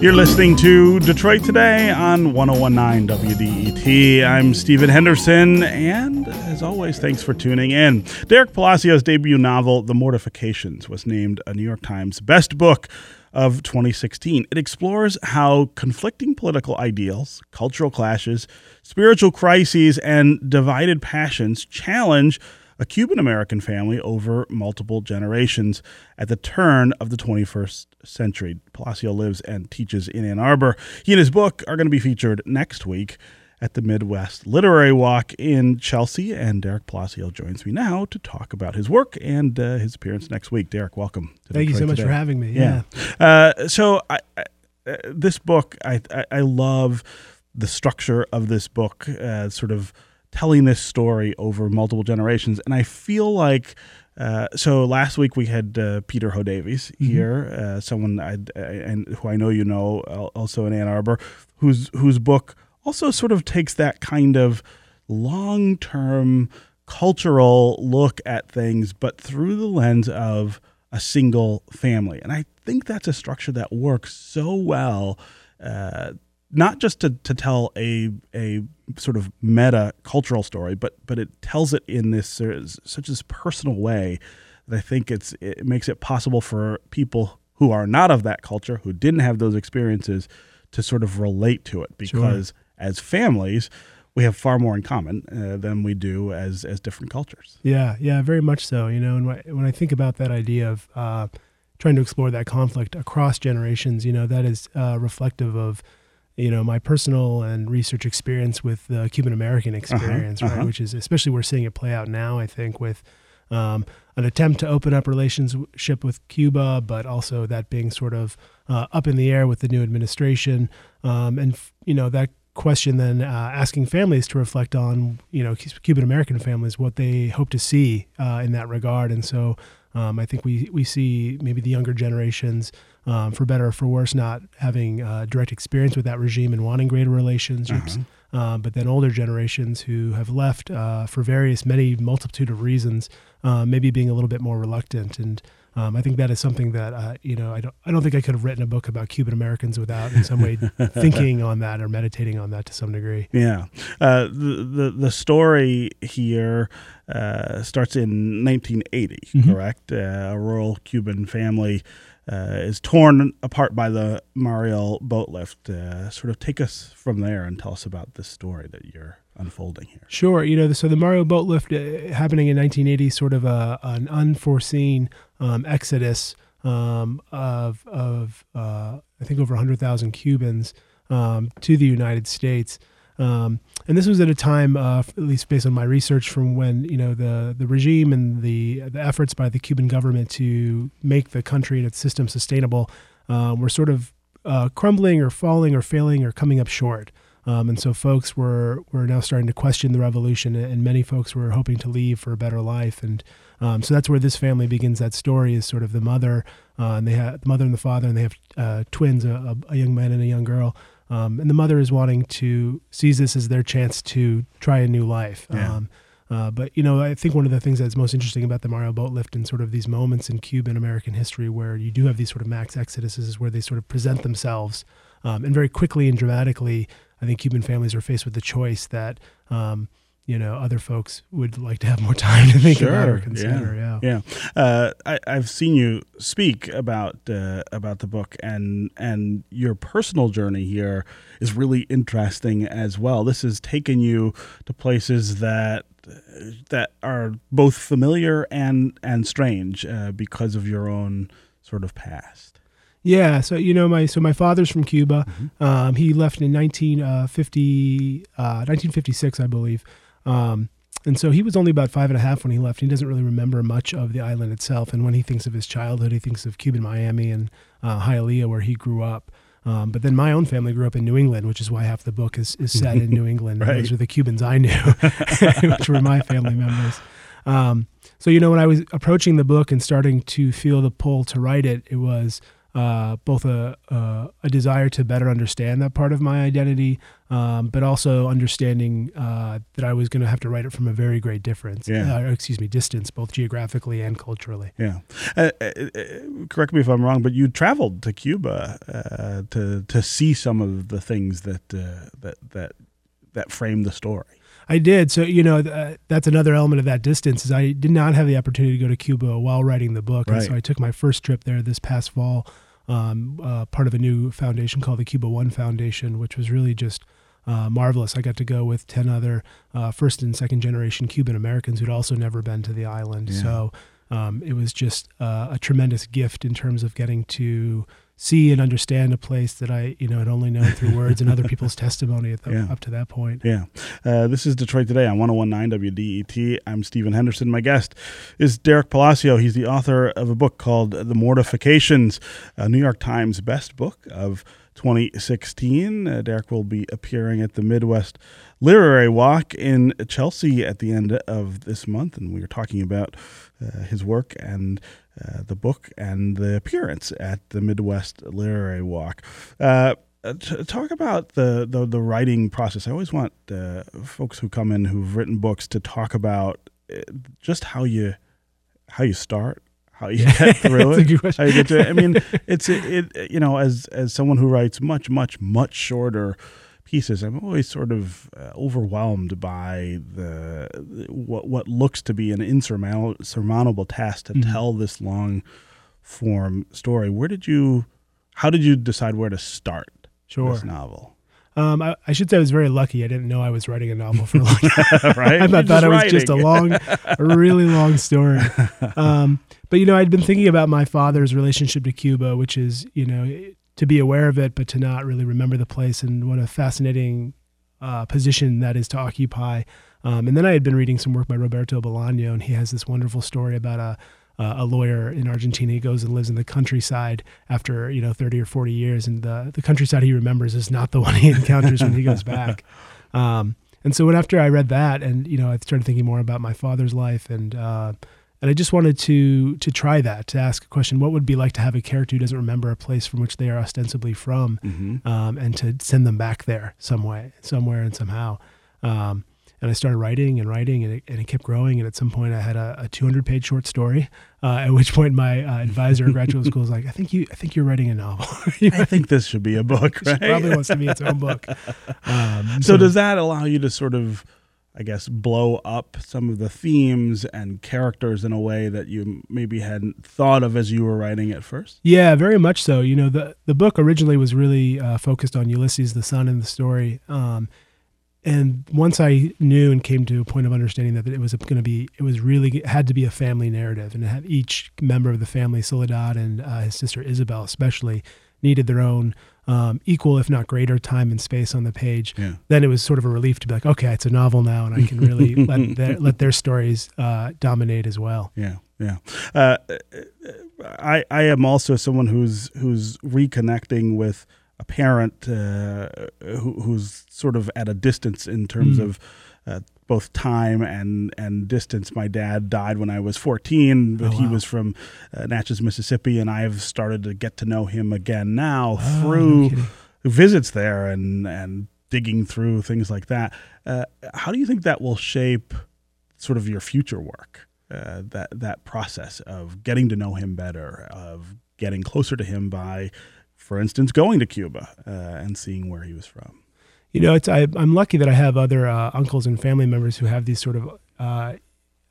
You're listening to Detroit Today on 1019 WDET. I'm Stephen Henderson, and as always, thanks for tuning in. Derek Palacio's debut novel, The Mortifications, was named a New York Times Best Book of 2016. It explores how conflicting political ideals, cultural clashes, spiritual crises, and divided passions challenge a Cuban American family over multiple generations at the turn of the 21st century. Palacio lives and teaches in Ann Arbor. He and his book are going to be featured next week at the Midwest Literary Walk in Chelsea. And Derek Palacio joins me now to talk about his work and uh, his appearance next week. Derek, welcome. Thank you so much today. for having me. Yeah. yeah. Uh, so I, I, uh, this book, I, I, I, love the structure of this book, uh, sort of telling this story over multiple generations. And I feel like, uh, so last week we had uh, Peter Ho Davies mm-hmm. here, uh, someone I, and who I know you know, also in Ann Arbor, whose whose book also sort of takes that kind of long term cultural look at things, but through the lens of a single family. And I think that's a structure that works so well. Not just to, to tell a a sort of meta cultural story, but but it tells it in this uh, such this personal way that I think it's it makes it possible for people who are not of that culture, who didn't have those experiences, to sort of relate to it because sure. as families. We have far more in common uh, than we do as as different cultures. Yeah, yeah, very much so. You know, and when I think about that idea of uh, trying to explore that conflict across generations, you know, that is uh, reflective of you know my personal and research experience with the Cuban American uh-huh, experience, uh-huh, right? Uh-huh. Which is especially we're seeing it play out now. I think with um, an attempt to open up relationship with Cuba, but also that being sort of uh, up in the air with the new administration, um, and you know that question then uh, asking families to reflect on you know Cuban American families what they hope to see uh, in that regard, and so um, I think we we see maybe the younger generations um, for better or for worse, not having uh, direct experience with that regime and wanting greater relationships. Uh-huh. Uh, but then older generations who have left uh, for various, many multitude of reasons, uh, maybe being a little bit more reluctant. And um, I think that is something that uh, you know I don't I don't think I could have written a book about Cuban Americans without in some way thinking on that or meditating on that to some degree. Yeah, uh, the, the the story here uh, starts in 1980, mm-hmm. correct? a rural Cuban family uh, is torn apart by the Mariel boat lift. Uh, sort of take us from there and tell us about this story that you're unfolding here. Sure. You know, so the Mariel boat lift uh, happening in 1980, sort of a, an unforeseen um, exodus um, of, of uh, I think, over 100,000 Cubans um, to the United States. Um, and this was at a time, uh, at least based on my research, from when you know the the regime and the the efforts by the Cuban government to make the country and its system sustainable uh, were sort of uh, crumbling or falling or failing or coming up short. Um, and so folks were were now starting to question the revolution, and many folks were hoping to leave for a better life. And um, so that's where this family begins. That story is sort of the mother, uh, and they have the mother and the father, and they have uh, twins, a, a, young man and a young girl. Um, and the mother is wanting to seize this as their chance to try a new life. Yeah. Um, uh, but you know, I think one of the things that's most interesting about the Mariel boat lift and sort of these moments in Cuban American history where you do have these sort of max exoduses is where they sort of present themselves, um, and very quickly and dramatically, I think Cuban families are faced with the choice that um, you know other folks would like to have more time to think sure. about or consider. Yeah, yeah. yeah. Uh, I, have seen you speak about uh, about the book, and and your personal journey here is really interesting as well. This has taken you to places that that are both familiar and and strange uh, because of your own sort of past. Yeah, so you know my so my father's from Cuba. Mm-hmm. Um, he left in 1950, uh, 1956, uh, I believe. Um, and so he was only about five and a half when he left. He doesn't really remember much of the island itself. And when he thinks of his childhood, he thinks of Cuban Miami and uh, Hialeah, where he grew up. Um, but then my own family grew up in New England, which is why half the book is, is set in New England. right. Those are the Cubans I knew, which were my family members. Um, so, you know, when I was approaching the book and starting to feel the pull to write it, it was uh, both a, a, a, desire to better understand that part of my identity, um, but also understanding uh, that I was going to have to write it from a very great difference. Yeah. Uh, excuse me, distance, both geographically and culturally. Yeah. Uh, uh, correct me if I'm wrong, but you traveled to Cuba uh, to to see some of the things that uh, that that that frame the story. I did. So you know th- that's another element of that distance is I did not have the opportunity to go to Cuba while writing the book, and so I took my first trip there this past fall. Um, uh, part of a new foundation called the Cuba One Foundation, which was really just uh, marvelous. I got to go with ten other uh, first and second generation Cuban Americans who'd also never been to the island. Yeah. So um, it was just uh, a tremendous gift in terms of getting to see and understand a place that I, you know, had only known through words and other people's testimony at the, Yeah. up to that point. Yeah. Uh, this is Detroit Today on 1019 WDET. I'm Stephen Henderson. My guest is Derek Palacio. He's the author of a book called The Mortifications, a New York Times best book of 2016. Uh, Derek will be appearing at the Midwest Literary Walk in Chelsea at the end of this month, and we were talking about uh, his work and uh, the book and the appearance at the Midwest Literary Walk. Uh, uh, t- talk about the, the the writing process. I always want uh, folks who come in who've written books to talk about uh, just how you how you start, how you get through it, how you get to it. I mean, it's it, it you know as as someone who writes much much much shorter pieces, I'm always sort of uh, overwhelmed by the what what looks to be an insurmountable task to Mhm. tell this long form story. Where did you? How did you decide where to start Sure. this novel? Um, I, I should say I was very lucky. I didn't know I was writing a novel for a long time. right? I thought it was just a long, a really long story. Um, but you know, I'd been thinking about my father's relationship to Cuba, which is you know to be aware of it, but to not really remember the place, and what a fascinating uh, position that is to occupy. Um, and then I had been reading some work by Roberto Bolaño, and he has this wonderful story about a uh, a lawyer in Argentina. He goes and lives in the countryside after you know thirty or forty years, and the the countryside he remembers is not the one he encounters when he goes back. Um, and so when after I read that, and you know, I started thinking more about my father's life, and uh, and I just wanted to to try that to ask a question: What would it be like to have a character who doesn't remember a place from which they are ostensibly from, Mhm. um, and to send them back there some way, somewhere, and somehow. Um, and I started writing and writing, and it, and it kept growing. And at some point, I had a, a 200 page short story. Uh, at which point, my uh, advisor at graduate school was like, "I think you, I think you're writing a novel. You I think this should be a book, right? probably wants to be its own book." Um, so does that allow you to sort of, I guess, blow up some of the themes and characters in a way that you maybe hadn't thought of as you were writing at first? Yeah, very much so. You know, the the book originally was really uh, focused on Ulysses, the son in the story. Um, and once I knew and came to a point of understanding that it was going to be, it was really it had to be a family narrative, and had each member of the family, Soledad and uh, his sister Isabel, especially, needed their own um, equal, if not greater, time and space on the page. Yeah. Then it was sort of a relief to be like, okay, it's a novel now, and I can really let their, let their stories uh, dominate as well. Yeah, yeah. Uh, I I am also someone who's who's reconnecting with a parent uh, who, who's sort of at a distance in terms Mm. of uh, both time and and distance. My dad died when I was 14, but Oh, he was from uh, Natchez, Mississippi, and I've started to get to know him again now Oh, through kidding. visits there and and digging through things like that. Uh, how do you think that will shape sort of your future work? Uh, that that process of getting to know him better, of getting closer to him by, for instance, going to Cuba uh, and seeing where he was from. You know, it's I, I'm lucky that I have other uh, uncles and family members who have these sort of uh,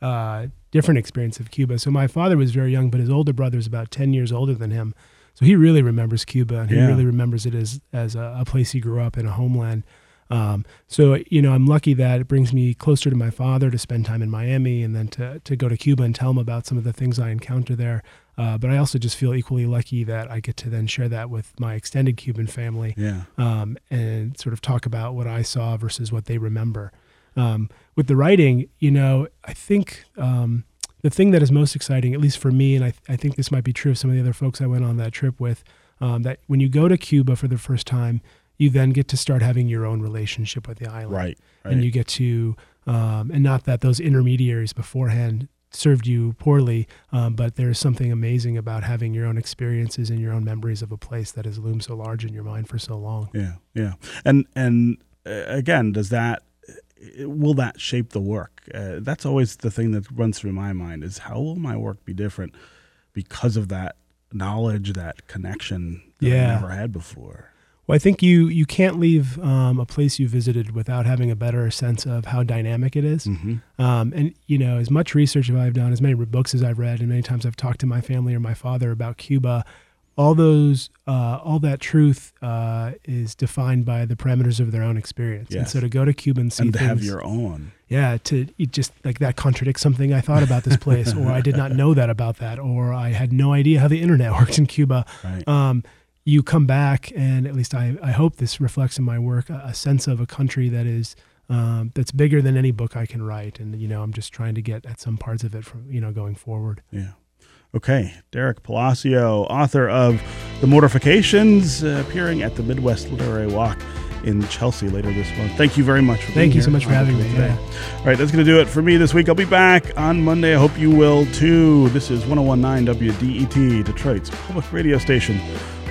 uh, different experience of Cuba. So my father was very young, but his older brother is about ten years older than him. So he really remembers Cuba, and he Yeah. really remembers it as as a, a place he grew up in, a homeland. Um, so you know, I'm lucky that it brings me closer to my father to spend time in Miami, and then to to go to Cuba and tell him about some of the things I encounter there. Uh, but I also just feel equally lucky that I get to then share that with my extended Cuban family Yeah, um, and sort of talk about what I saw versus what they remember. Um, with the writing, you know, I think um, the thing that is most exciting, at least for me, and I, I think this might be true of some of the other folks I went on that trip with, um, that when you go to Cuba for the first time, you then get to start having your own relationship with the island right, right. and you get to um, and not that those intermediaries beforehand served you poorly um, but there's something amazing about having your own experiences and your own memories of a place that has loomed so large in your mind for so long Yeah, yeah, and and uh, again, does that will that shape the work? Uh, that's always the thing that runs through my mind is how will my work be different because of that knowledge, that connection that Yeah. I never had before. Well, I think you you can't leave um, a place you visited without having a better sense of how dynamic it is. hmm Um, and you know, as much research as I've done, as many books as I've read, and many times I've talked to my family or my father about Cuba, all those, uh, all that truth uh, is defined by the parameters of their own experience. And so to go to Cuba and see And to have your own. yeah, to it just like that contradicts something I thought about this place, or I did not know that about that, or I had no idea how the internet works in Cuba. Right. Um, you come back, and at least I, I hope this reflects in my work a, a sense of a country that is um, that's bigger than any book I can write, and you know I'm just trying to get at some parts of it from you know going forward. Yeah. Okay. Derek Palacio, author of The Mortifications, uh, appearing at the Midwest Literary Walk in Chelsea later this month. Thank you very much for Thank you so much for having me. Today. Yeah. All right, that's going to do it for me this week. I'll be back on Monday. I hope you will too. This is 1019 WDET, Detroit's public radio station.